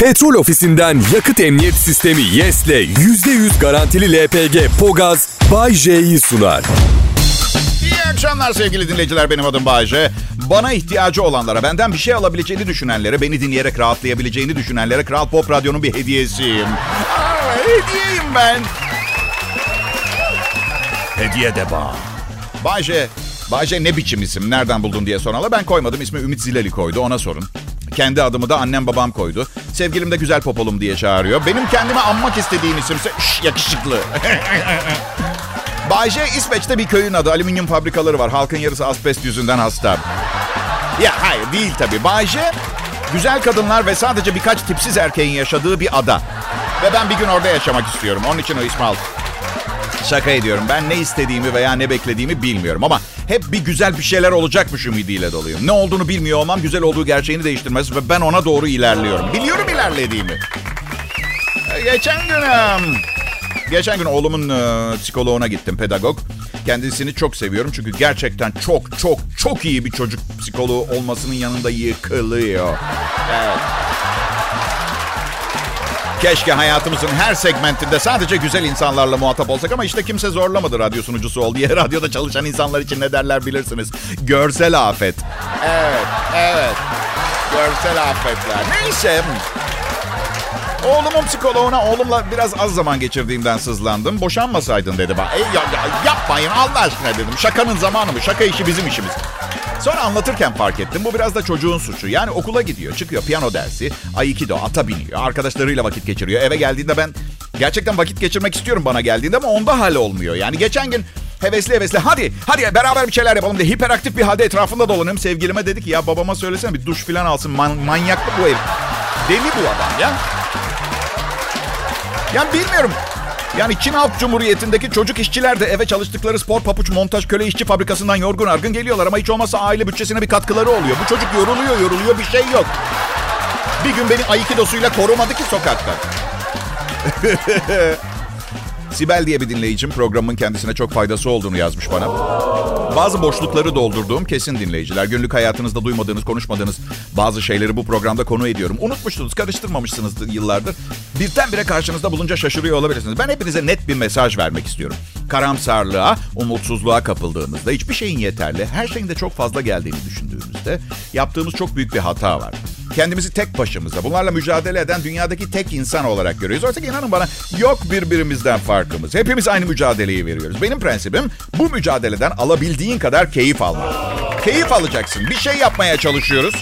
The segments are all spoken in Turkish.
Petrol ofisinden yakıt emniyet sistemi YES'le %100 garantili LPG Pogaz Bay J'yi sunar. İyi akşamlar sevgili dinleyiciler. Benim adım Bayece. Bana ihtiyacı olanlara, benden bir şey alabileceğini düşünenlere, beni dinleyerek rahatlayabileceğini düşünenlere Kral Pop Radyo'nun bir hediyesiyim. Aa, hediyeyim ben. Hediye de bağ. Bayce, Bayce ne biçim isim, nereden buldun diye sorarlar. Ben koymadım, ismi Ümit Zileli koydu, ona sorun. Kendi adımı da annem babam koydu. Sevgilim de güzel popolum diye çağırıyor. Benim kendime anmak istediğim isimse şş, yakışıklı. Bayce İsveç'te bir köyün adı. Alüminyum fabrikaları var. Halkın yarısı asbest yüzünden hasta. Ya hayır değil tabii. Bayce güzel kadınlar ve sadece birkaç tipsiz erkeğin yaşadığı bir ada. Ve ben bir gün orada yaşamak istiyorum. Onun için o aldım. Şaka ediyorum. Ben ne istediğimi veya ne beklediğimi bilmiyorum ama hep bir güzel bir şeyler olacakmış ümidiyle doluyum. Ne olduğunu bilmiyor olmam güzel olduğu gerçeğini değiştirmez ve ben ona doğru ilerliyorum. Biliyorum ilerlediğimi. Geçen gün geçen gün oğlumun e, psikoloğuna gittim pedagog. Kendisini çok seviyorum çünkü gerçekten çok çok çok iyi bir çocuk psikoloğu olmasının yanında yıkılıyor. Evet. Keşke hayatımızın her segmentinde sadece güzel insanlarla muhatap olsak ama işte kimse zorlamadı radyo sunucusu ol diye. Radyoda çalışan insanlar için ne derler bilirsiniz. Görsel afet. Evet, evet. Görsel afetler. Neyse. Oğlumun psikoloğuna oğlumla biraz az zaman geçirdiğimden sızlandım. Boşanmasaydın dedi bana. E, ya, ya, yapmayın Allah aşkına dedim. Şakanın zamanı mı? Şaka işi bizim işimiz. Sonra anlatırken fark ettim. Bu biraz da çocuğun suçu. Yani okula gidiyor, çıkıyor piyano dersi, aikido, ata biniyor, arkadaşlarıyla vakit geçiriyor. Eve geldiğinde ben gerçekten vakit geçirmek istiyorum bana geldiğinde ama onda hal olmuyor. Yani geçen gün hevesli hevesli hadi hadi beraber bir şeyler yapalım diye hiperaktif bir halde etrafında dolanıyorum. Sevgilime dedi ki ya babama söylesene bir duş falan alsın. Man- manyaklı bu herif. Deli bu adam ya. Yani bilmiyorum. Yani Çin Halk Cumhuriyeti'ndeki çocuk işçiler de eve çalıştıkları spor papuç montaj köle işçi fabrikasından yorgun argın geliyorlar. Ama hiç olmazsa aile bütçesine bir katkıları oluyor. Bu çocuk yoruluyor yoruluyor bir şey yok. Bir gün beni Aikidosuyla korumadı ki sokakta. Sibel diye bir dinleyicim programın kendisine çok faydası olduğunu yazmış bana. Bazı boşlukları doldurduğum kesin dinleyiciler. Günlük hayatınızda duymadığınız, konuşmadığınız bazı şeyleri bu programda konu ediyorum. Unutmuşsunuz, karıştırmamışsınız yıllardır. Birdenbire karşınızda bulunca şaşırıyor olabilirsiniz. Ben hepinize net bir mesaj vermek istiyorum. Karamsarlığa, umutsuzluğa kapıldığınızda, hiçbir şeyin yeterli, her şeyin de çok fazla geldiğini düşündüğünüzde yaptığımız çok büyük bir hata var. Kendimizi tek başımıza, bunlarla mücadele eden dünyadaki tek insan olarak görüyoruz. Oysa inanın bana yok birbirimizden farkımız. Hepimiz aynı mücadeleyi veriyoruz. Benim prensibim bu mücadeleden alabildiğin kadar keyif almak. Keyif alacaksın. Bir şey yapmaya çalışıyoruz.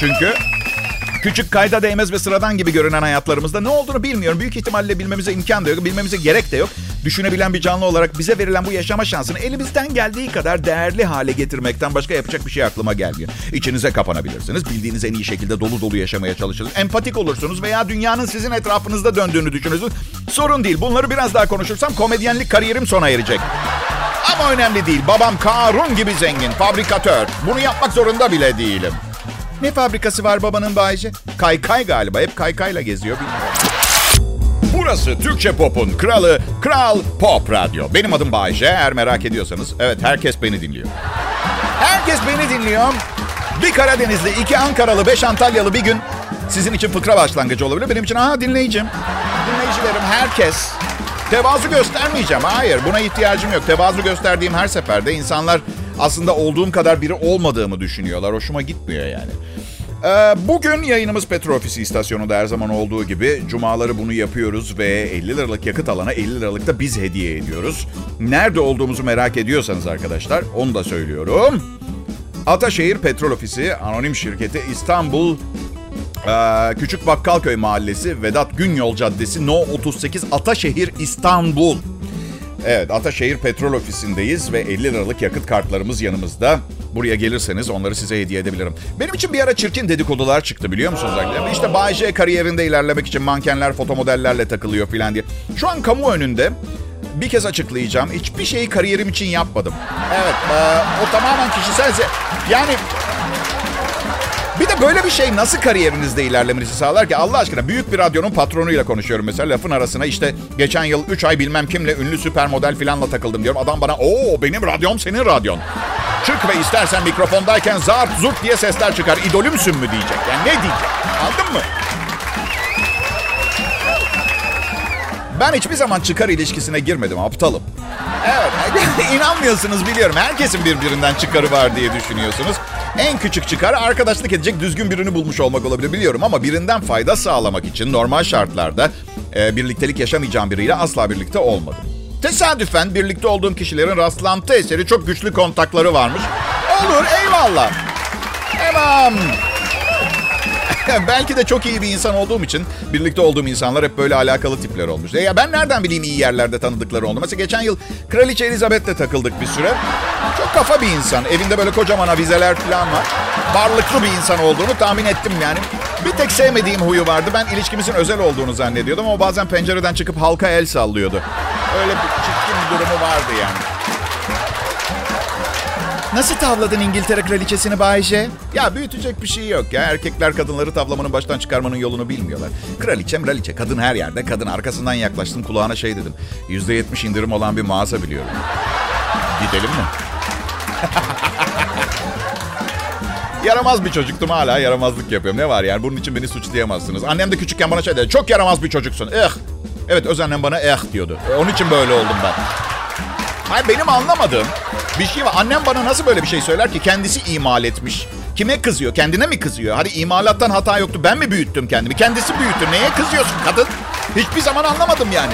Çünkü Küçük kayda değmez ve sıradan gibi görünen hayatlarımızda ne olduğunu bilmiyorum. Büyük ihtimalle bilmemize imkan da yok, bilmemize gerek de yok. Düşünebilen bir canlı olarak bize verilen bu yaşama şansını elimizden geldiği kadar değerli hale getirmekten başka yapacak bir şey aklıma gelmiyor. İçinize kapanabilirsiniz. Bildiğiniz en iyi şekilde dolu dolu yaşamaya çalışırsınız. Empatik olursunuz veya dünyanın sizin etrafınızda döndüğünü düşünürsünüz. Sorun değil. Bunları biraz daha konuşursam komedyenlik kariyerim sona erecek. Ama önemli değil. Babam Karun gibi zengin, fabrikatör. Bunu yapmak zorunda bile değilim. Ne fabrikası var babanın Bayce? Kaykay galiba. Hep kaykayla geziyor bilmiyorum. Burası Türkçe Pop'un kralı Kral Pop Radyo. Benim adım Bayce. Eğer merak ediyorsanız evet herkes beni dinliyor. Herkes beni dinliyor. Bir Karadenizli, iki Ankaralı, beş Antalyalı bir gün sizin için fıkra başlangıcı olabilir. Benim için aha dinleyicim. Dinleyicilerim herkes. Tevazu göstermeyeceğim. Hayır buna ihtiyacım yok. Tevazu gösterdiğim her seferde insanlar aslında olduğum kadar biri olmadığımı düşünüyorlar. Hoşuma gitmiyor yani. Ee, bugün yayınımız Petrol Ofisi istasyonunda her zaman olduğu gibi cumaları bunu yapıyoruz ve 50 liralık yakıt alana 50 liralık da biz hediye ediyoruz. Nerede olduğumuzu merak ediyorsanız arkadaşlar onu da söylüyorum. Ataşehir Petrol Ofisi Anonim Şirketi İstanbul ee, Küçük Bakkalköy Mahallesi Vedat Günyol Caddesi No 38 Ataşehir İstanbul. Evet Ataşehir Petrol Ofisi'ndeyiz ve 50 liralık yakıt kartlarımız yanımızda. Buraya gelirseniz onları size hediye edebilirim. Benim için bir ara çirkin dedikodular çıktı biliyor musunuz? İşte Bay J kariyerinde ilerlemek için mankenler fotomodellerle takılıyor falan diye. Şu an kamu önünde bir kez açıklayacağım. Hiçbir şeyi kariyerim için yapmadım. Evet e, o tamamen kişisel... Yani bir de böyle bir şey nasıl kariyerinizde ilerlemenizi sağlar ki? Allah aşkına büyük bir radyonun patronuyla konuşuyorum mesela. Lafın arasına işte geçen yıl 3 ay bilmem kimle ünlü süper model filanla takıldım diyorum. Adam bana o benim radyom senin radyon. Çık ve istersen mikrofondayken zart zurt diye sesler çıkar. İdolümsün mü diyecek. Yani ne diyecek? Anladın mı? Ben hiçbir zaman çıkar ilişkisine girmedim. Aptalım. Evet. inanmıyorsunuz biliyorum. Herkesin birbirinden çıkarı var diye düşünüyorsunuz. En küçük çıkar arkadaşlık edecek düzgün birini bulmuş olmak olabilir biliyorum. Ama birinden fayda sağlamak için normal şartlarda e, birliktelik yaşamayacağım biriyle asla birlikte olmadım. Tesadüfen birlikte olduğum kişilerin rastlantı eseri çok güçlü kontakları varmış. Olur eyvallah. Tamam. Belki de çok iyi bir insan olduğum için birlikte olduğum insanlar hep böyle alakalı tipler olmuş. E ya ben nereden bileyim iyi yerlerde tanıdıkları oldu. Mesela geçen yıl Kraliçe Elizabeth'le takıldık bir süre. Çok kafa bir insan. Evinde böyle kocaman avizeler falan var. Varlıklı bir insan olduğunu tahmin ettim yani. Bir tek sevmediğim huyu vardı. Ben ilişkimizin özel olduğunu zannediyordum ama bazen pencereden çıkıp halka el sallıyordu. Öyle bir çirkin bir durumu vardı yani. Nasıl tavladın İngiltere kraliçesini Bayce? Ya büyütecek bir şey yok ya. Erkekler kadınları tavlamanın baştan çıkarmanın yolunu bilmiyorlar. Kraliçe kraliçe. Kadın her yerde. Kadın arkasından yaklaştım kulağına şey dedim. Yüzde yetmiş indirim olan bir mağaza biliyorum. Gidelim mi? yaramaz bir çocuktum hala yaramazlık yapıyorum. Ne var yani bunun için beni suçlayamazsınız. Annem de küçükken bana şey dedi. Çok yaramaz bir çocuksun. Eh. Evet öz bana eh diyordu. E, onun için böyle oldum ben. Hayır benim anlamadığım bir şey var. Annem bana nasıl böyle bir şey söyler ki kendisi imal etmiş. Kime kızıyor? Kendine mi kızıyor? Hadi imalattan hata yoktu. Ben mi büyüttüm kendimi? Kendisi büyüttü. Neye kızıyorsun kadın? Hiçbir zaman anlamadım yani.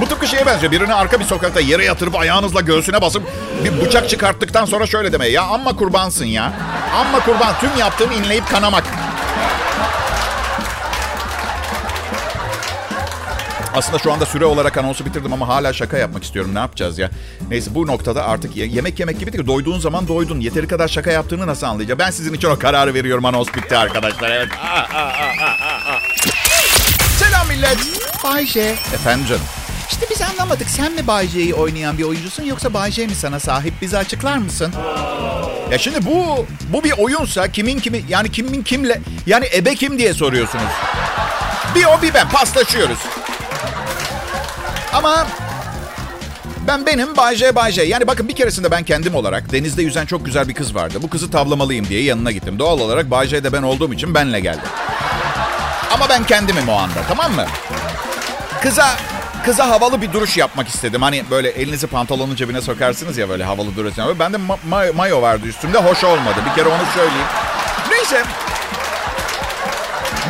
Bu tıpkı şeye benziyor. Birini arka bir sokakta yere yatırıp ayağınızla göğsüne basıp bir bıçak çıkarttıktan sonra şöyle demeye. Ya amma kurbansın ya. Amma kurban. Tüm yaptığın inleyip kanamak. Aslında şu anda süre olarak anonsu bitirdim ama hala şaka yapmak istiyorum. Ne yapacağız ya? Neyse bu noktada artık yemek yemek gibi değil. Doyduğun zaman doydun. Yeteri kadar şaka yaptığını nasıl anlayacağım? Ben sizin için o kararı veriyorum. Anons bitti arkadaşlar. Evet. Selam millet. Bayce. Efendim canım. İşte biz anlamadık. Sen mi Bayce'yi oynayan bir oyuncusun yoksa Bayce mi sana sahip? Bizi açıklar mısın? Ya şimdi bu bu bir oyunsa kimin kimi yani kimin kimle yani ebe kim diye soruyorsunuz. Bir o bir ben paslaşıyoruz. Ama ben benim Bay J, Bay J. Yani bakın bir keresinde ben kendim olarak denizde yüzen çok güzel bir kız vardı. Bu kızı tavlamalıyım diye yanına gittim. Doğal olarak Bay J de ben olduğum için benle geldi. Ama ben kendimim o anda tamam mı? Kıza kıza havalı bir duruş yapmak istedim. Hani böyle elinizi pantolonun cebine sokarsınız ya böyle havalı duruş. Ben de ma- mayo vardı üstümde. Hoş olmadı. Bir kere onu söyleyeyim. Neyse.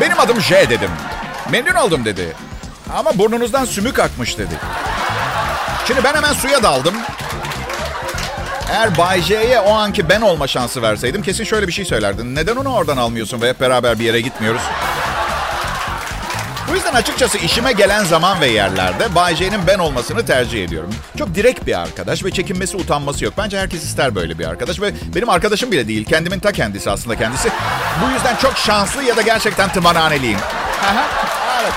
Benim adım J dedim. Memnun oldum dedi. Ama burnunuzdan sümük akmış dedi. Şimdi ben hemen suya daldım. Eğer Bay J'ye o anki ben olma şansı verseydim kesin şöyle bir şey söylerdin. Neden onu oradan almıyorsun ve hep beraber bir yere gitmiyoruz? Bu yüzden açıkçası işime gelen zaman ve yerlerde Bay J'nin ben olmasını tercih ediyorum. Çok direkt bir arkadaş ve çekinmesi utanması yok. Bence herkes ister böyle bir arkadaş ve benim arkadaşım bile değil. Kendimin ta kendisi aslında kendisi. Bu yüzden çok şanslı ya da gerçekten tımarhaneliyim. Evet.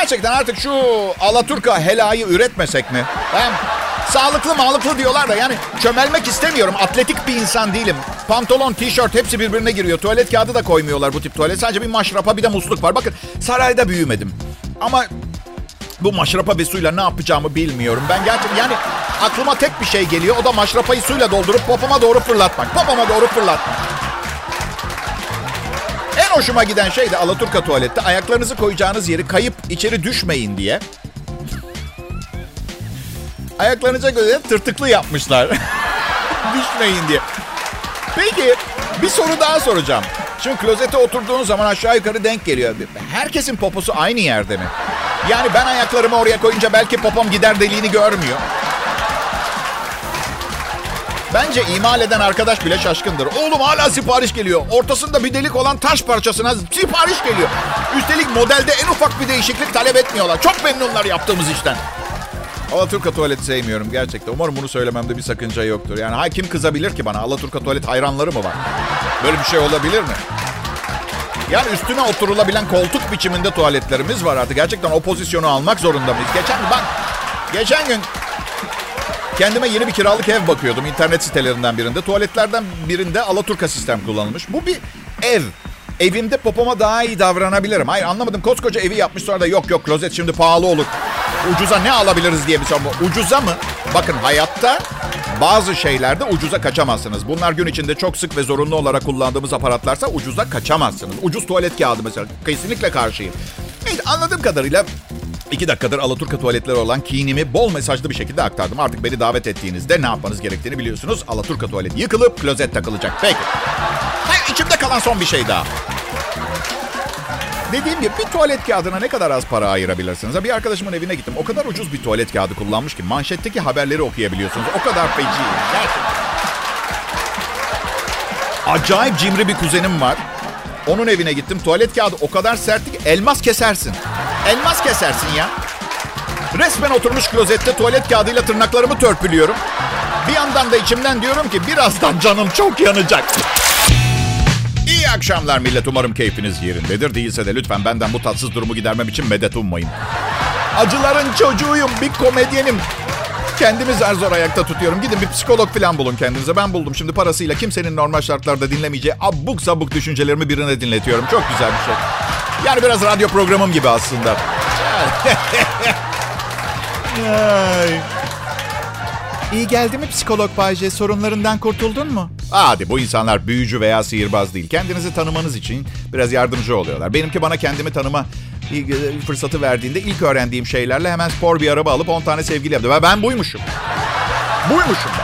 Gerçekten artık şu Alaturka helayı üretmesek mi? Ben sağlıklı mağlıklı diyorlar da yani çömelmek istemiyorum. Atletik bir insan değilim. Pantolon, tişört hepsi birbirine giriyor. Tuvalet kağıdı da koymuyorlar bu tip tuvalet. Sadece bir maşrapa bir de musluk var. Bakın sarayda büyümedim. Ama bu maşrapa ve suyla ne yapacağımı bilmiyorum. Ben gerçekten yani aklıma tek bir şey geliyor. O da maşrapayı suyla doldurup popoma doğru fırlatmak. Popoma doğru fırlatmak hoşuma giden şey de Alaturka tuvalette ayaklarınızı koyacağınız yeri kayıp içeri düşmeyin diye. Ayaklarınıza göre tırtıklı yapmışlar. düşmeyin diye. Peki bir soru daha soracağım. Şimdi klozete oturduğun zaman aşağı yukarı denk geliyor. Herkesin poposu aynı yerde mi? Yani ben ayaklarımı oraya koyunca belki popom gider deliğini görmüyor. Bence imal eden arkadaş bile şaşkındır. Oğlum hala sipariş geliyor. Ortasında bir delik olan taş parçasına sipariş geliyor. Üstelik modelde en ufak bir değişiklik talep etmiyorlar. Çok memnunlar yaptığımız işten. Alaturka tuvaleti sevmiyorum gerçekten. Umarım bunu söylememde bir sakınca yoktur. Yani ha kim kızabilir ki bana? Alaturka tuvalet hayranları mı var? Böyle bir şey olabilir mi? Yani üstüne oturulabilen koltuk biçiminde tuvaletlerimiz var artık. Gerçekten o pozisyonu almak zorunda mıyız? Geçen bak, geçen gün Kendime yeni bir kiralık ev bakıyordum internet sitelerinden birinde. Tuvaletlerden birinde Alaturka sistem kullanılmış. Bu bir ev. Evimde popoma daha iyi davranabilirim. Hayır anlamadım. Koskoca evi yapmış sonra da yok yok klozet şimdi pahalı olur. Ucuza ne alabiliriz diye bir savunma. Ucuza mı? Bakın hayatta Bazı şeylerde ucuza kaçamazsınız. Bunlar gün içinde çok sık ve zorunlu olarak kullandığımız aparatlarsa ucuza kaçamazsınız. Ucuz tuvalet kağıdı mesela. Kesinlikle karşıyım. Evet, anladığım kadarıyla İki dakikadır Alaturka tuvaletleri olan kinimi bol mesajlı bir şekilde aktardım. Artık beni davet ettiğinizde ne yapmanız gerektiğini biliyorsunuz. Alaturka tuvaleti yıkılıp klozet takılacak. Peki. Ha, içimde kalan son bir şey daha. Dediğim gibi bir tuvalet kağıdına ne kadar az para ayırabilirsiniz? Bir arkadaşımın evine gittim. O kadar ucuz bir tuvalet kağıdı kullanmış ki manşetteki haberleri okuyabiliyorsunuz. O kadar feci. Acayip cimri bir kuzenim var. Onun evine gittim. Tuvalet kağıdı o kadar sertti ki elmas kesersin. Elmas kesersin ya. Resmen oturmuş klozette tuvalet kağıdıyla tırnaklarımı törpülüyorum. Bir yandan da içimden diyorum ki birazdan canım çok yanacak. İyi akşamlar millet. Umarım keyfiniz yerindedir. Değilse de lütfen benden bu tatsız durumu gidermem için medet ummayın. Acıların çocuğuyum, bir komedyenim. Kendimi zar zor ayakta tutuyorum. Gidin bir psikolog falan bulun kendinize. Ben buldum şimdi parasıyla kimsenin normal şartlarda dinlemeyeceği abuk sabuk düşüncelerimi birine dinletiyorum. Çok güzel bir şey. Yani biraz radyo programım gibi aslında. İyi geldi mi psikolog Bayce? Sorunlarından kurtuldun mu? Hadi bu insanlar büyücü veya sihirbaz değil. Kendinizi tanımanız için biraz yardımcı oluyorlar. Benimki bana kendimi tanıma e, fırsatı verdiğinde ilk öğrendiğim şeylerle hemen spor bir araba alıp 10 tane sevgili yaptı. Ve ben buymuşum. Buymuşum ben.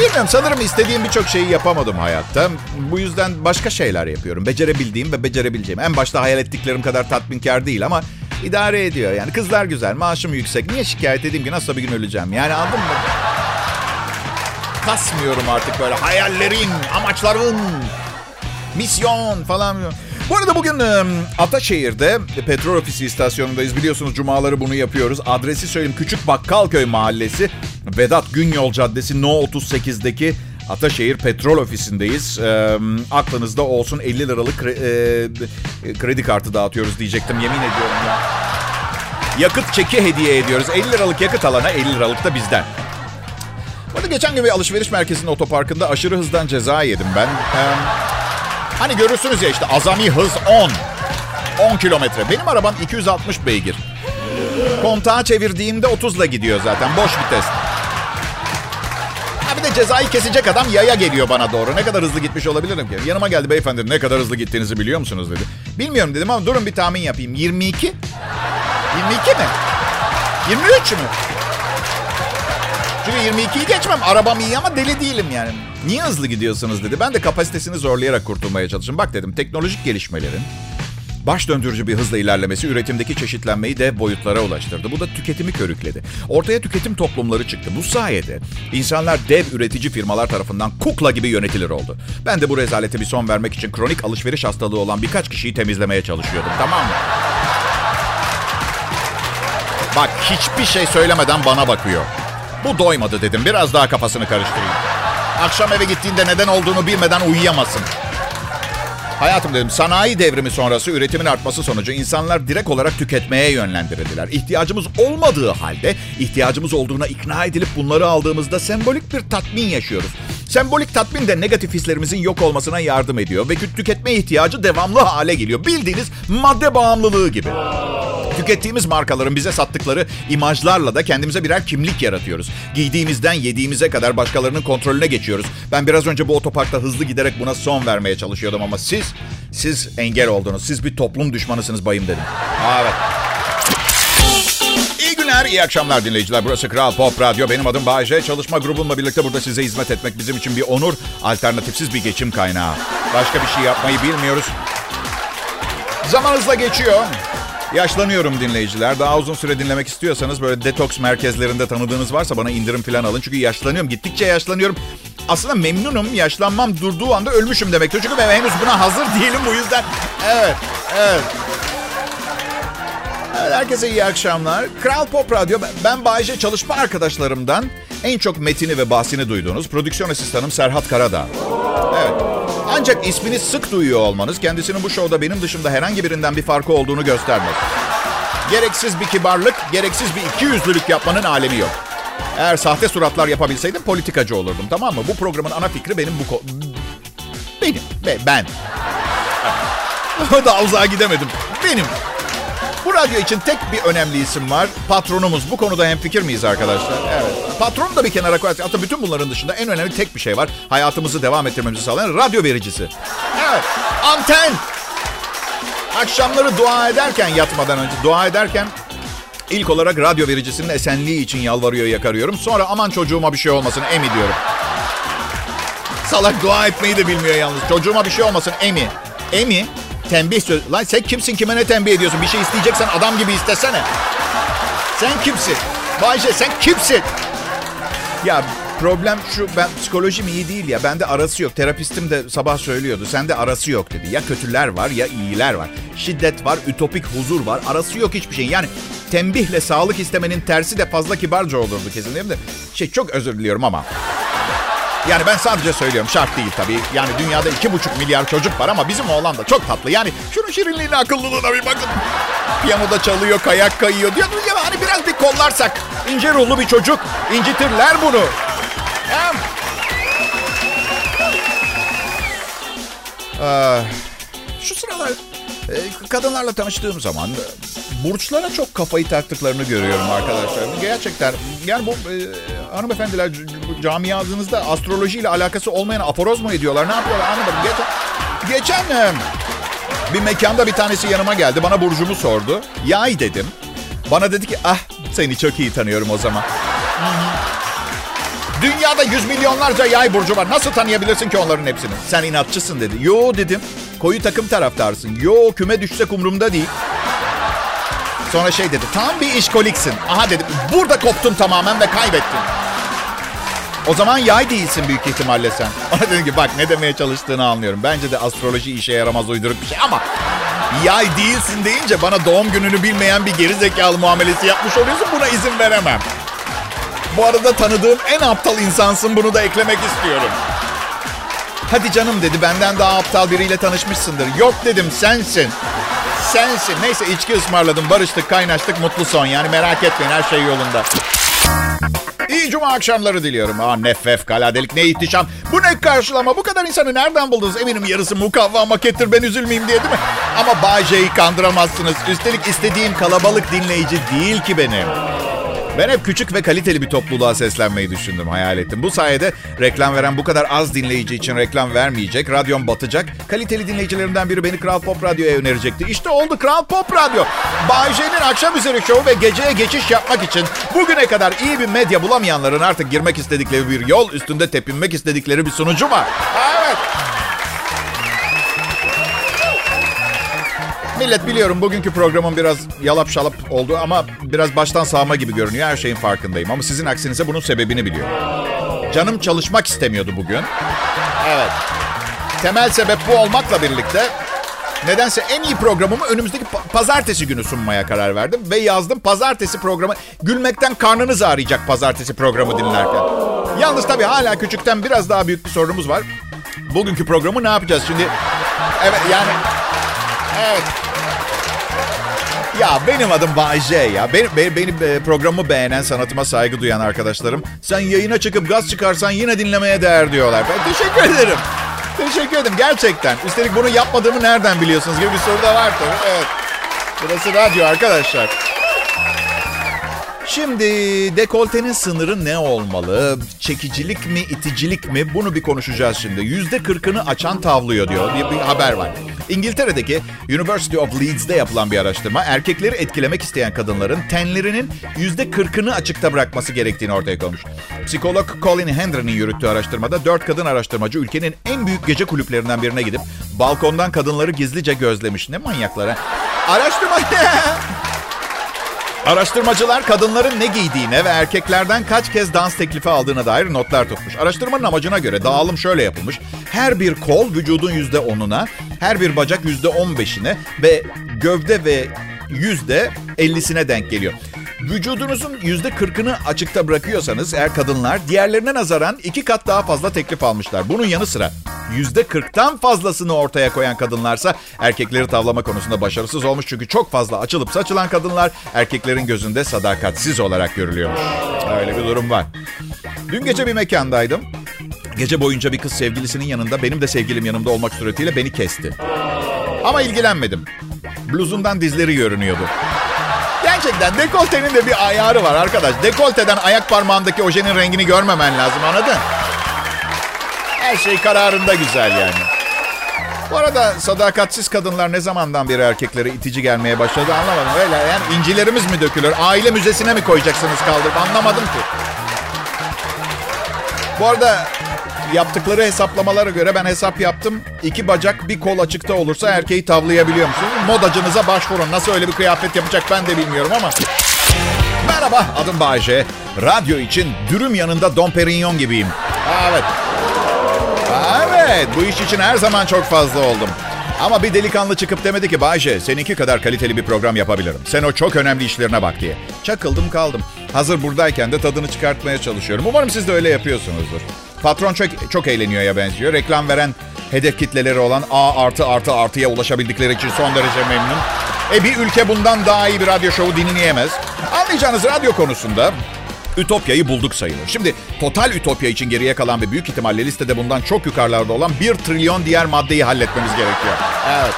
Bilmiyorum sanırım istediğim birçok şeyi yapamadım hayatta. Bu yüzden başka şeyler yapıyorum. Becerebildiğim ve becerebileceğim. En başta hayal ettiklerim kadar tatminkar değil ama idare ediyor. Yani kızlar güzel, maaşım yüksek. Niye şikayet edeyim ki nasıl bir gün öleceğim? Yani anladın mı? Kasmıyorum artık böyle hayallerin, amaçların, misyon falan. Bu arada bugün Ataşehir'de petrol ofisi istasyonundayız. Biliyorsunuz cumaları bunu yapıyoruz. Adresi söyleyeyim. Küçük Bakkalköy Mahallesi. Vedat Günyol Caddesi No 38'deki Ataşehir Petrol Ofisi'ndeyiz. E, aklınızda olsun 50 liralık kre, e, kredi kartı dağıtıyoruz diyecektim. Yemin ediyorum ya. Yakıt çeki hediye ediyoruz. 50 liralık yakıt alana 50 liralık da bizden. Bu geçen gün bir alışveriş merkezinin otoparkında aşırı hızdan ceza yedim ben. Ee, hani görürsünüz ya işte azami hız 10. 10 kilometre. Benim arabam 260 beygir. Kontağı çevirdiğimde 30'la gidiyor zaten. Boş vites. Ha bir de cezayı kesecek adam yaya geliyor bana doğru. Ne kadar hızlı gitmiş olabilirim ki? Yanıma geldi beyefendi ne kadar hızlı gittiğinizi biliyor musunuz dedi. Bilmiyorum dedim ama durun bir tahmin yapayım. 22? 22 mi? 23 mü? Çünkü 22'yi geçmem. Arabam iyi ama deli değilim yani. Niye hızlı gidiyorsunuz dedi. Ben de kapasitesini zorlayarak kurtulmaya çalıştım. Bak dedim teknolojik gelişmelerin baş döndürücü bir hızla ilerlemesi üretimdeki çeşitlenmeyi de boyutlara ulaştırdı. Bu da tüketimi körükledi. Ortaya tüketim toplumları çıktı. Bu sayede insanlar dev üretici firmalar tarafından kukla gibi yönetilir oldu. Ben de bu rezalete bir son vermek için kronik alışveriş hastalığı olan birkaç kişiyi temizlemeye çalışıyordum. Tamam mı? Bak hiçbir şey söylemeden bana bakıyor. Bu doymadı dedim. Biraz daha kafasını karıştırayım. Akşam eve gittiğinde neden olduğunu bilmeden uyuyamasın. Hayatım dedim sanayi devrimi sonrası üretimin artması sonucu insanlar direkt olarak tüketmeye yönlendirildiler. İhtiyacımız olmadığı halde ihtiyacımız olduğuna ikna edilip bunları aldığımızda sembolik bir tatmin yaşıyoruz. Sembolik tatmin de negatif hislerimizin yok olmasına yardım ediyor ve tüketme ihtiyacı devamlı hale geliyor. Bildiğiniz madde bağımlılığı gibi. Tükettiğimiz markaların bize sattıkları imajlarla da kendimize birer kimlik yaratıyoruz. Giydiğimizden yediğimize kadar başkalarının kontrolüne geçiyoruz. Ben biraz önce bu otoparkta hızlı giderek buna son vermeye çalışıyordum ama siz, siz engel oldunuz. Siz bir toplum düşmanısınız bayım dedim. Evet. İyi günler, iyi akşamlar dinleyiciler. Burası Kral Pop Radyo. Benim adım Bayece. Çalışma grubumla birlikte burada size hizmet etmek bizim için bir onur. Alternatifsiz bir geçim kaynağı. Başka bir şey yapmayı bilmiyoruz. Zaman hızla geçiyor. Yaşlanıyorum dinleyiciler. Daha uzun süre dinlemek istiyorsanız böyle detoks merkezlerinde tanıdığınız varsa bana indirim falan alın. Çünkü yaşlanıyorum. Gittikçe yaşlanıyorum. Aslında memnunum. Yaşlanmam durduğu anda ölmüşüm demektir. Çünkü ben henüz buna hazır değilim bu yüzden. Evet, evet. Evet, herkese iyi akşamlar. Kral Pop Radyo. Ben Bayece çalışma arkadaşlarımdan en çok metini ve bahsini duyduğunuz prodüksiyon asistanım Serhat Karadağ. Evet. Ancak ismini sık duyuyor olmanız kendisinin bu şovda benim dışında herhangi birinden bir farkı olduğunu göstermez. Gereksiz bir kibarlık, gereksiz bir ikiyüzlülük yapmanın alemi yok. Eğer sahte suratlar yapabilseydim politikacı olurdum tamam mı? Bu programın ana fikri benim bu... Ko- benim, be, ben. Daha uzağa gidemedim. Benim. Bu radyo için tek bir önemli isim var. Patronumuz. Bu konuda hemfikir miyiz arkadaşlar? Evet. Patron da bir kenara koyarsak. Hatta bütün bunların dışında en önemli tek bir şey var. Hayatımızı devam ettirmemizi sağlayan radyo vericisi. Evet. Anten. Akşamları dua ederken yatmadan önce dua ederken ilk olarak radyo vericisinin esenliği için yalvarıyor yakarıyorum. Sonra aman çocuğuma bir şey olmasın emi diyorum. Salak dua etmeyi de bilmiyor yalnız. Çocuğuma bir şey olmasın emi. Emi tembih söz. Lan sen kimsin kime ne tembih ediyorsun? Bir şey isteyeceksen adam gibi istesene. Sen kimsin? Bayce sen kimsin? Ya problem şu ben psikolojim iyi değil ya. Bende arası yok. Terapistim de sabah söylüyordu. Sende arası yok dedi. Ya kötüler var ya iyiler var. Şiddet var, ütopik huzur var. Arası yok hiçbir şey. Yani tembihle sağlık istemenin tersi de fazla kibarca olurdu kesin değil mi? Şey çok özür diliyorum ama. Yani ben sadece söylüyorum şart değil tabii. Yani dünyada iki buçuk milyar çocuk var ama bizim oğlan da çok tatlı. Yani şunun şirinliğine akıllılığına bir bakın. Piyanoda çalıyor, kayak kayıyor diyor. Ya hani biraz bir kollarsak. ince ruhlu bir çocuk. incitirler bunu. Hem... Ee, şu sıralar e, kadınlarla tanıştığım zaman burçlara çok kafayı taktıklarını görüyorum arkadaşlar. Gerçekten yani bu e, hanımefendiler camianızda astrolojiyle alakası olmayan aforoz mu ediyorlar? Ne yapıyorlar anlamadım. Geçen, geçen bir mekanda bir tanesi yanıma geldi. Bana burcumu sordu. Yay dedim. Bana dedi ki ah seni çok iyi tanıyorum o zaman. Dünyada yüz milyonlarca yay burcu var. Nasıl tanıyabilirsin ki onların hepsini? Sen inatçısın dedi. Yo dedim. Koyu takım taraftarsın. Yo küme düşsek umurumda değil. Sonra şey dedi. Tam bir işkoliksin. Aha dedim. Burada koptun tamamen ve kaybettin. O zaman yay değilsin büyük ihtimalle sen. Ona dedim ki bak ne demeye çalıştığını anlıyorum. Bence de astroloji işe yaramaz uyduruk bir şey ama... Yay değilsin deyince bana doğum gününü bilmeyen bir geri zekalı muamelesi yapmış oluyorsun. Buna izin veremem. Bu arada tanıdığım en aptal insansın bunu da eklemek istiyorum. Hadi canım dedi benden daha aptal biriyle tanışmışsındır. Yok dedim sensin. Sensin. Neyse içki ısmarladım barıştık kaynaştık mutlu son. Yani merak etmeyin her şey yolunda. İyi cuma akşamları diliyorum. Aa ne fevkaladelik ne ihtişam. Bu ne karşılama bu kadar insanı nereden buldunuz? Eminim yarısı mukavva makettir ben üzülmeyeyim diye değil mi? Ama J'yi kandıramazsınız. Üstelik istediğim kalabalık dinleyici değil ki benim. Ben hep küçük ve kaliteli bir topluluğa seslenmeyi düşündüm, hayal ettim. Bu sayede reklam veren bu kadar az dinleyici için reklam vermeyecek, radyom batacak. Kaliteli dinleyicilerimden biri beni Kral Pop Radyo'ya önerecekti. İşte oldu Kral Pop Radyo. Bay J'nin akşam üzeri şovu ve geceye geçiş yapmak için bugüne kadar iyi bir medya bulamayanların artık girmek istedikleri bir yol, üstünde tepinmek istedikleri bir sunucu var. Evet. Millet biliyorum bugünkü programın biraz yalap şalap oldu ama biraz baştan sağma gibi görünüyor. Her şeyin farkındayım ama sizin aksinize bunun sebebini biliyorum. Canım çalışmak istemiyordu bugün. Evet. Temel sebep bu olmakla birlikte nedense en iyi programımı önümüzdeki pa- pazartesi günü sunmaya karar verdim. Ve yazdım pazartesi programı. Gülmekten karnınız ağrıyacak pazartesi programı dinlerken. Yalnız tabii hala küçükten biraz daha büyük bir sorunumuz var. Bugünkü programı ne yapacağız şimdi? Evet yani... Evet. Ya benim adım Bay J ya. Benim, benim, benim programımı beğenen, sanatıma saygı duyan arkadaşlarım. Sen yayına çıkıp gaz çıkarsan yine dinlemeye değer diyorlar. Ben teşekkür ederim. Teşekkür ederim gerçekten. Üstelik bunu yapmadığımı nereden biliyorsunuz gibi bir soru da var tabii. Evet. Burası radyo arkadaşlar. Şimdi dekoltenin sınırı ne olmalı? Çekicilik mi, iticilik mi? Bunu bir konuşacağız şimdi. Yüzde kırkını açan tavlıyor diyor. Bir, bir haber var. İngiltere'deki University of Leeds'de yapılan bir araştırma erkekleri etkilemek isteyen kadınların tenlerinin yüzde kırkını açıkta bırakması gerektiğini ortaya koymuş. Psikolog Colin Hendry'nin yürüttüğü araştırmada dört kadın araştırmacı ülkenin en büyük gece kulüplerinden birine gidip balkondan kadınları gizlice gözlemiş. Ne manyaklar ha? Araştırma... Araştırmacılar kadınların ne giydiğine ve erkeklerden kaç kez dans teklifi aldığına dair notlar tutmuş. Araştırmanın amacına göre dağılım şöyle yapılmış. Her bir kol vücudun yüzde onuna, her bir bacak yüzde on beşine ve gövde ve yüzde ellisine denk geliyor. Vücudunuzun yüzde kırkını açıkta bırakıyorsanız eğer kadınlar diğerlerine nazaran iki kat daha fazla teklif almışlar. Bunun yanı sıra yüzde kırktan fazlasını ortaya koyan kadınlarsa erkekleri tavlama konusunda başarısız olmuş. Çünkü çok fazla açılıp saçılan kadınlar erkeklerin gözünde sadakatsiz olarak görülüyormuş. Öyle bir durum var. Dün gece bir mekandaydım. Gece boyunca bir kız sevgilisinin yanında benim de sevgilim yanımda olmak suretiyle beni kesti. Ama ilgilenmedim. Bluzundan dizleri görünüyordu. Gerçekten dekoltenin de bir ayarı var arkadaş. Dekolteden ayak parmağındaki ojenin rengini görmemen lazım anladın? Her şey kararında güzel yani. Bu arada sadakatsiz kadınlar ne zamandan beri erkeklere itici gelmeye başladı anlamadım. Öyle yani incilerimiz mi dökülür? Aile müzesine mi koyacaksınız kaldırıp anlamadım ki. Bu arada yaptıkları hesaplamalara göre ben hesap yaptım. İki bacak bir kol açıkta olursa erkeği tavlayabiliyor musunuz? Modacınıza başvurun. Nasıl öyle bir kıyafet yapacak ben de bilmiyorum ama. Merhaba adım Bayece. Radyo için dürüm yanında Dom Perignon gibiyim. Evet. Evet bu iş için her zaman çok fazla oldum. Ama bir delikanlı çıkıp demedi ki Bayce seninki kadar kaliteli bir program yapabilirim. Sen o çok önemli işlerine bak diye. Çakıldım kaldım. Hazır buradayken de tadını çıkartmaya çalışıyorum. Umarım siz de öyle yapıyorsunuzdur. Patron çok, çok eğleniyor ya benziyor. Reklam veren hedef kitleleri olan A artı artı artıya ulaşabildikleri için son derece memnun. E bir ülke bundan daha iyi bir radyo şovu dinleyemez. Anlayacağınız radyo konusunda Ütopya'yı bulduk sayılır. Şimdi total Ütopya için geriye kalan ve büyük ihtimalle listede bundan çok yukarılarda olan 1 trilyon diğer maddeyi halletmemiz gerekiyor. Evet.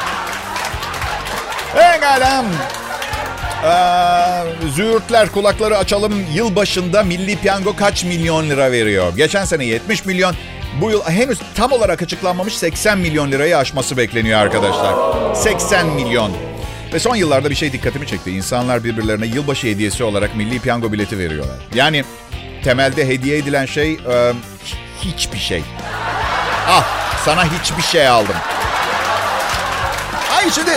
Pekala. Ee, züğürtler kulakları açalım. Yılbaşında Milli Piyango kaç milyon lira veriyor? Geçen sene 70 milyon. Bu yıl henüz tam olarak açıklanmamış 80 milyon lirayı aşması bekleniyor arkadaşlar. 80 milyon. Ve son yıllarda bir şey dikkatimi çekti. İnsanlar birbirlerine yılbaşı hediyesi olarak milli piyango bileti veriyorlar. Yani temelde hediye edilen şey e, hiçbir şey. Ah sana hiçbir şey aldım. Ay şimdi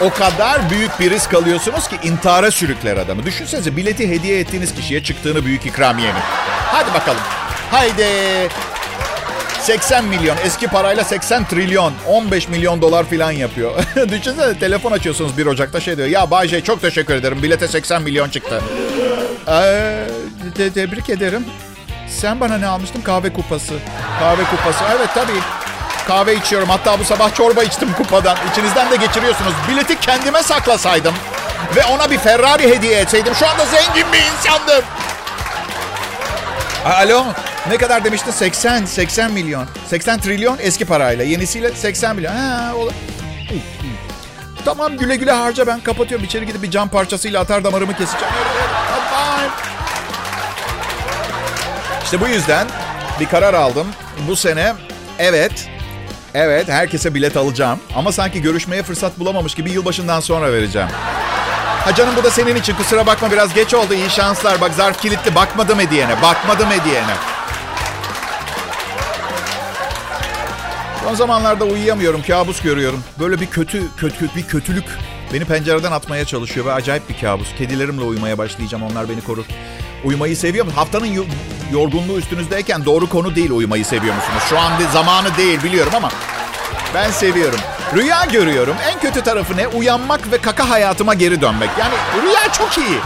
o kadar büyük bir risk alıyorsunuz ki intihara sürükler adamı. Düşünsenize bileti hediye ettiğiniz kişiye çıktığını büyük ikramiyenin. Hadi bakalım. Haydi. 80 milyon eski parayla 80 trilyon 15 milyon dolar falan yapıyor. Düşünsene telefon açıyorsunuz 1 Ocak'ta şey diyor. Ya Bayce çok teşekkür ederim bilete 80 milyon çıktı. Ee, te- tebrik ederim. Sen bana ne almıştın? Kahve kupası. Kahve kupası. Evet tabii. Kahve içiyorum. Hatta bu sabah çorba içtim kupadan. İçinizden de geçiriyorsunuz. Bileti kendime saklasaydım ve ona bir Ferrari hediye etseydim şu anda zengin bir insandım. Alo. Ne kadar demiştin? 80, 80 milyon. 80 trilyon eski parayla. Yenisiyle 80 milyon. Ha, o... Tamam güle güle harca ben kapatıyorum. İçeri gidip bir cam parçasıyla atar damarımı keseceğim. İşte bu yüzden bir karar aldım. Bu sene evet, evet herkese bilet alacağım. Ama sanki görüşmeye fırsat bulamamış gibi yılbaşından sonra vereceğim. Ha canım bu da senin için kusura bakma biraz geç oldu iyi şanslar. Bak zarf kilitli bakmadım hediyene bakmadım hediyene. Son zamanlarda uyuyamıyorum, kabus görüyorum. Böyle bir kötü, kötü, bir kötülük beni pencereden atmaya çalışıyor ve acayip bir kabus. Kedilerimle uyumaya başlayacağım, onlar beni korur. Uyumayı seviyorum. Haftanın yo- yorgunluğu üstünüzdeyken doğru konu değil uyumayı seviyor musunuz? Şu an zamanı değil biliyorum ama ben seviyorum. Rüya görüyorum. En kötü tarafı ne? Uyanmak ve kaka hayatıma geri dönmek. Yani rüya çok iyi.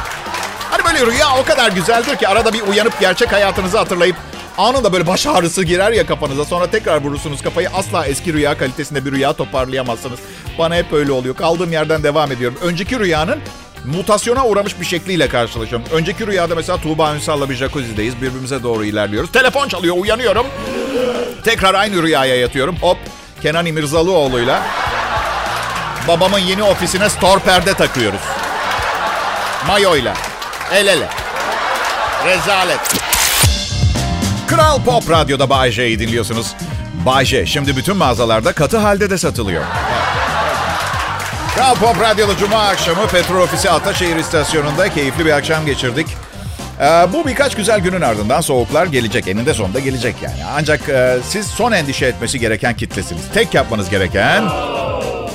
Hani böyle rüya o kadar güzeldir ki arada bir uyanıp gerçek hayatınızı hatırlayıp anında böyle baş ağrısı girer ya kafanıza. Sonra tekrar vurursunuz kafayı. Asla eski rüya kalitesinde bir rüya toparlayamazsınız. Bana hep öyle oluyor. Kaldığım yerden devam ediyorum. Önceki rüyanın mutasyona uğramış bir şekliyle karşılaşıyorum. Önceki rüyada mesela Tuğba Ünsal'la bir jacuzzi'deyiz. Birbirimize doğru ilerliyoruz. Telefon çalıyor, uyanıyorum. Tekrar aynı rüyaya yatıyorum. Hop, Kenan İmirzalıoğlu'yla babamın yeni ofisine store perde takıyoruz. Mayoyla. El ele. Rezalet. Kral Pop Radyo'da Bay J'yi dinliyorsunuz. Bay J şimdi bütün mağazalarda katı halde de satılıyor. Kral Pop Radyo'da Cuma akşamı Petrol Ofisi Ataşehir İstasyonu'nda keyifli bir akşam geçirdik. Ee, bu birkaç güzel günün ardından soğuklar gelecek. Eninde sonunda gelecek yani. Ancak e, siz son endişe etmesi gereken kitlesiniz. Tek yapmanız gereken...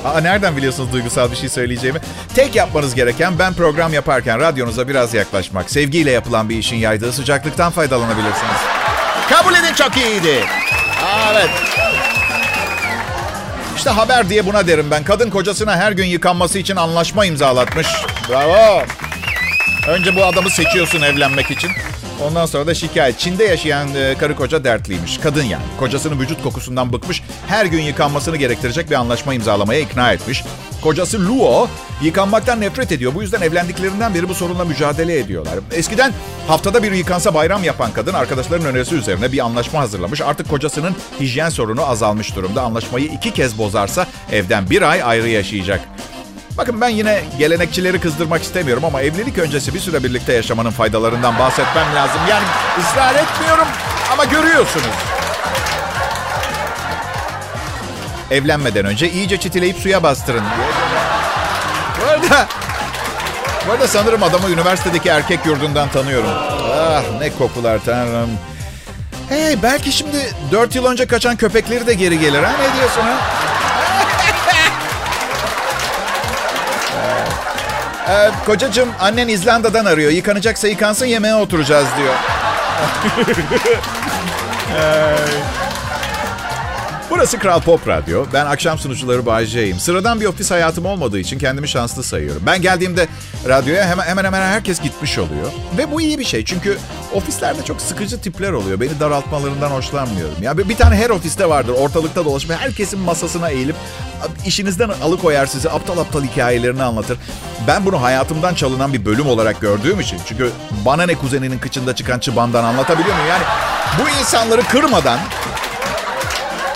Aa, nereden biliyorsunuz duygusal bir şey söyleyeceğimi? Tek yapmanız gereken ben program yaparken radyonuza biraz yaklaşmak. Sevgiyle yapılan bir işin yaydığı sıcaklıktan faydalanabilirsiniz. Kabul edin çok iyiydi. Aa, evet. İşte haber diye buna derim ben. Kadın kocasına her gün yıkanması için anlaşma imzalatmış. Bravo. Önce bu adamı seçiyorsun evlenmek için. Ondan sonra da şikayet. Çin'de yaşayan e, karı koca dertliymiş. Kadın yani. Kocasının vücut kokusundan bıkmış. Her gün yıkanmasını gerektirecek bir anlaşma imzalamaya ikna etmiş. Kocası Luo yıkanmaktan nefret ediyor. Bu yüzden evlendiklerinden beri bu sorunla mücadele ediyorlar. Eskiden haftada bir yıkansa bayram yapan kadın arkadaşların önerisi üzerine bir anlaşma hazırlamış. Artık kocasının hijyen sorunu azalmış durumda. Anlaşmayı iki kez bozarsa evden bir ay ayrı yaşayacak. Bakın ben yine gelenekçileri kızdırmak istemiyorum ama evlilik öncesi bir süre birlikte yaşamanın faydalarından bahsetmem lazım. Yani ısrar etmiyorum ama görüyorsunuz. Evlenmeden önce iyice çitileyip suya bastırın diye. Bu arada, bu arada sanırım adamı üniversitedeki erkek yurdundan tanıyorum. Ah ne kokular tanrım. Hey belki şimdi 4 yıl önce kaçan köpekleri de geri gelir ha ne diyorsun ha? Ee, kocacığım annen İzlanda'dan arıyor. Yıkanacaksa yıkansın yemeğe oturacağız diyor. Burası Kral Pop Radyo. Ben akşam sunucuları Bay. Sıradan bir ofis hayatım olmadığı için kendimi şanslı sayıyorum. Ben geldiğimde radyoya hemen hemen hemen herkes gitmiş oluyor. Ve bu iyi bir şey çünkü ofislerde çok sıkıcı tipler oluyor. Beni daraltmalarından hoşlanmıyorum. Ya bir tane her ofiste vardır ortalıkta dolaşıp herkesin masasına eğilip işinizden alıkoyar sizi aptal aptal hikayelerini anlatır. Ben bunu hayatımdan çalınan bir bölüm olarak gördüğüm için. Çünkü bana ne kuzeninin kıçında çıkan çıbandan anlatabiliyor muyum? Yani bu insanları kırmadan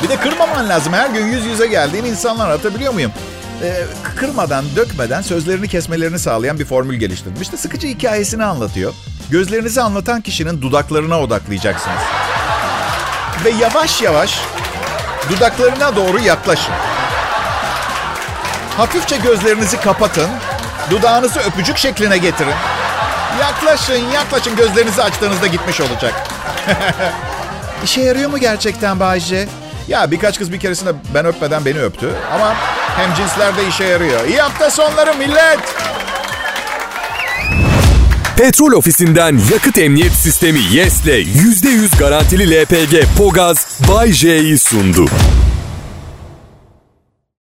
bir de kırmaman lazım. Her gün yüz yüze geldiğin insanlar atabiliyor muyum? Ee, kırmadan, dökmeden sözlerini kesmelerini sağlayan bir formül geliştirdim. İşte sıkıcı hikayesini anlatıyor. Gözlerinizi anlatan kişinin dudaklarına odaklayacaksınız. Ve yavaş yavaş dudaklarına doğru yaklaşın. Hafifçe gözlerinizi kapatın. Dudağınızı öpücük şekline getirin. Yaklaşın, yaklaşın. Gözlerinizi açtığınızda gitmiş olacak. İşe yarıyor mu gerçekten Bayce? Ya birkaç kız bir keresinde ben öpmeden beni öptü. Ama hem cinsler de işe yarıyor. İyi hafta sonları millet. Petrol ofisinden yakıt emniyet sistemi YES'le %100 garantili LPG Pogaz Bay J'yi sundu.